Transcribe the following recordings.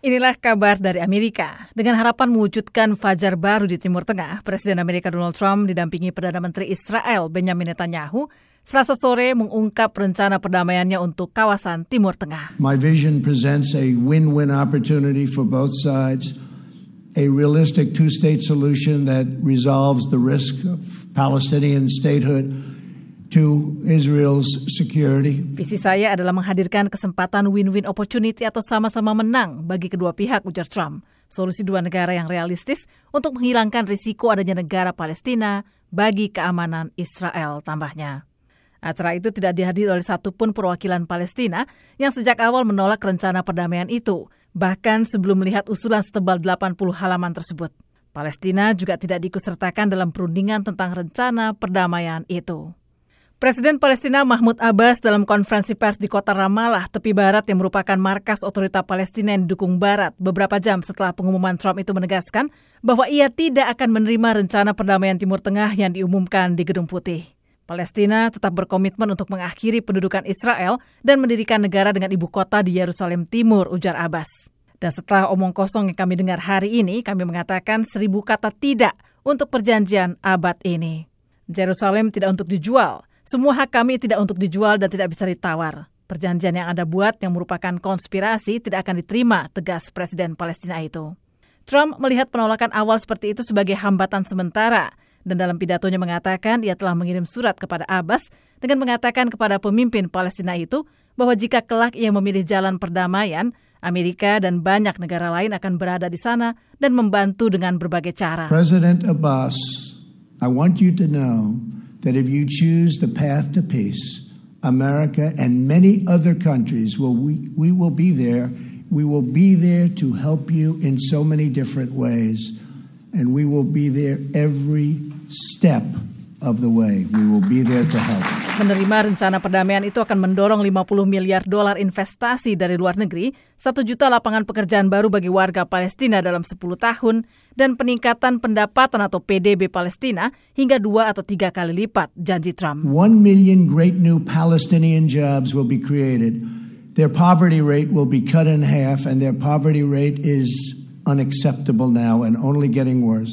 Inilah kabar dari Amerika. Dengan harapan mewujudkan fajar baru di Timur Tengah, Presiden Amerika Donald Trump didampingi Perdana Menteri Israel Benjamin Netanyahu selasa sore mengungkap rencana perdamaiannya untuk kawasan Timur Tengah. My vision presents a win-win opportunity for both sides, a realistic two-state solution that resolves the risk of Palestinian statehood to Israel's security. Visi saya adalah menghadirkan kesempatan win-win opportunity atau sama-sama menang bagi kedua pihak, ujar Trump. Solusi dua negara yang realistis untuk menghilangkan risiko adanya negara Palestina bagi keamanan Israel, tambahnya. Acara itu tidak dihadiri oleh satupun perwakilan Palestina yang sejak awal menolak rencana perdamaian itu, bahkan sebelum melihat usulan setebal 80 halaman tersebut. Palestina juga tidak diikutsertakan dalam perundingan tentang rencana perdamaian itu. Presiden Palestina Mahmud Abbas dalam konferensi pers di kota Ramallah, tepi barat yang merupakan markas otorita Palestina yang didukung barat, beberapa jam setelah pengumuman Trump itu menegaskan bahwa ia tidak akan menerima rencana perdamaian Timur Tengah yang diumumkan di Gedung Putih. Palestina tetap berkomitmen untuk mengakhiri pendudukan Israel dan mendirikan negara dengan ibu kota di Yerusalem Timur, ujar Abbas. Dan setelah omong kosong yang kami dengar hari ini, kami mengatakan seribu kata tidak untuk perjanjian abad ini. Yerusalem tidak untuk dijual, semua hak kami tidak untuk dijual dan tidak bisa ditawar. Perjanjian yang Anda buat yang merupakan konspirasi tidak akan diterima, tegas Presiden Palestina itu. Trump melihat penolakan awal seperti itu sebagai hambatan sementara dan dalam pidatonya mengatakan ia telah mengirim surat kepada Abbas dengan mengatakan kepada pemimpin Palestina itu bahwa jika kelak ia memilih jalan perdamaian, Amerika dan banyak negara lain akan berada di sana dan membantu dengan berbagai cara. President Abbas, I want you to know that if you choose the path to peace, America and many other countries will we, we will be there. We will be there to help you in so many different ways, and we will be there every step of the way. We will be there to help. Menerima rencana perdamaian itu akan mendorong 50 miliar dolar investasi dari luar negeri, 1 juta lapangan pekerjaan baru bagi warga Palestina dalam 10 tahun, dan peningkatan pendapatan atau PDB Palestina hingga dua atau tiga kali lipat, janji Trump. One million great new Palestinian jobs will be created. Their poverty rate will be cut in half, and their poverty rate is unacceptable now and only getting worse.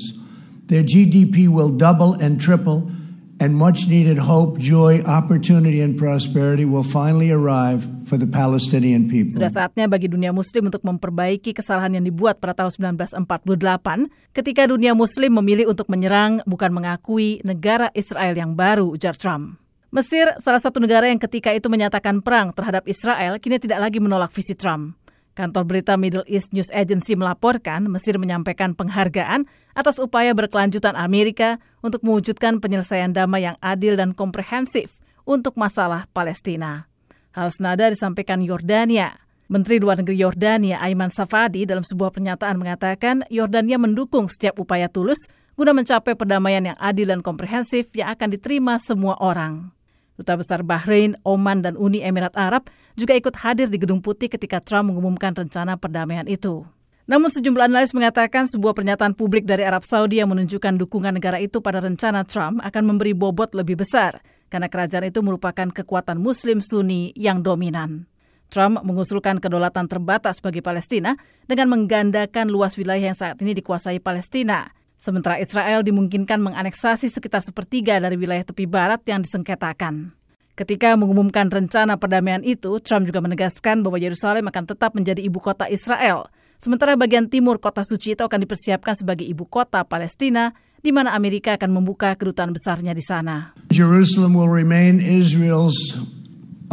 Their GDP will double and triple and much needed hope, joy, opportunity, and prosperity will finally arrive for the Palestinian people. Sudah saatnya bagi dunia muslim untuk memperbaiki kesalahan yang dibuat pada tahun 1948 ketika dunia muslim memilih untuk menyerang bukan mengakui negara Israel yang baru, ujar Trump. Mesir, salah satu negara yang ketika itu menyatakan perang terhadap Israel, kini tidak lagi menolak visi Trump. Kantor berita Middle East News Agency melaporkan Mesir menyampaikan penghargaan atas upaya berkelanjutan Amerika untuk mewujudkan penyelesaian damai yang adil dan komprehensif untuk masalah Palestina. Hal senada disampaikan Yordania. Menteri Luar Negeri Yordania Aiman Safadi dalam sebuah pernyataan mengatakan Yordania mendukung setiap upaya tulus guna mencapai perdamaian yang adil dan komprehensif yang akan diterima semua orang. Duta Besar Bahrain, Oman, dan Uni Emirat Arab juga ikut hadir di Gedung Putih ketika Trump mengumumkan rencana perdamaian itu. Namun sejumlah analis mengatakan sebuah pernyataan publik dari Arab Saudi yang menunjukkan dukungan negara itu pada rencana Trump akan memberi bobot lebih besar karena kerajaan itu merupakan kekuatan Muslim Sunni yang dominan. Trump mengusulkan kedaulatan terbatas bagi Palestina dengan menggandakan luas wilayah yang saat ini dikuasai Palestina Sementara Israel dimungkinkan menganeksasi sekitar sepertiga dari wilayah tepi barat yang disengketakan. Ketika mengumumkan rencana perdamaian itu, Trump juga menegaskan bahwa Yerusalem akan tetap menjadi ibu kota Israel. Sementara bagian timur kota suci itu akan dipersiapkan sebagai ibu kota Palestina, di mana Amerika akan membuka kedutaan besarnya di sana. Jerusalem will remain Israel's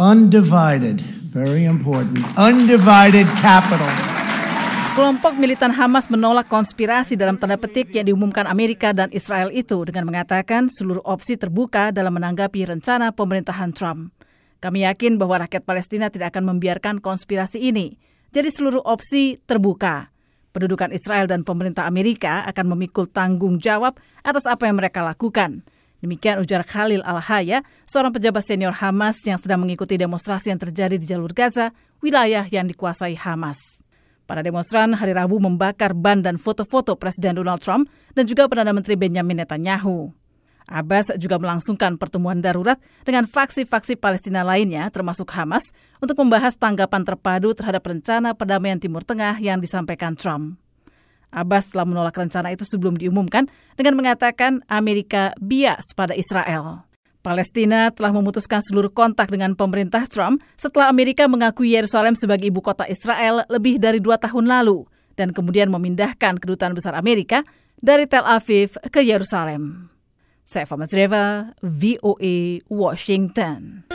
undivided, very important, undivided capital. Kelompok militan Hamas menolak konspirasi dalam tanda petik yang diumumkan Amerika dan Israel itu dengan mengatakan seluruh opsi terbuka dalam menanggapi rencana pemerintahan Trump. Kami yakin bahwa rakyat Palestina tidak akan membiarkan konspirasi ini. Jadi seluruh opsi terbuka. Pendudukan Israel dan pemerintah Amerika akan memikul tanggung jawab atas apa yang mereka lakukan. Demikian ujar Khalil Al-Haya, seorang pejabat senior Hamas yang sedang mengikuti demonstrasi yang terjadi di jalur Gaza, wilayah yang dikuasai Hamas. Para demonstran hari Rabu membakar ban dan foto-foto Presiden Donald Trump dan juga Perdana Menteri Benjamin Netanyahu. Abbas juga melangsungkan pertemuan darurat dengan faksi-faksi Palestina lainnya termasuk Hamas untuk membahas tanggapan terpadu terhadap rencana perdamaian Timur Tengah yang disampaikan Trump. Abbas telah menolak rencana itu sebelum diumumkan dengan mengatakan Amerika bias pada Israel. Palestina telah memutuskan seluruh kontak dengan pemerintah Trump setelah Amerika mengakui Yerusalem sebagai ibu kota Israel lebih dari dua tahun lalu dan kemudian memindahkan kedutaan besar Amerika dari Tel Aviv ke Yerusalem. Saya Fama Zreva, VOA, Washington.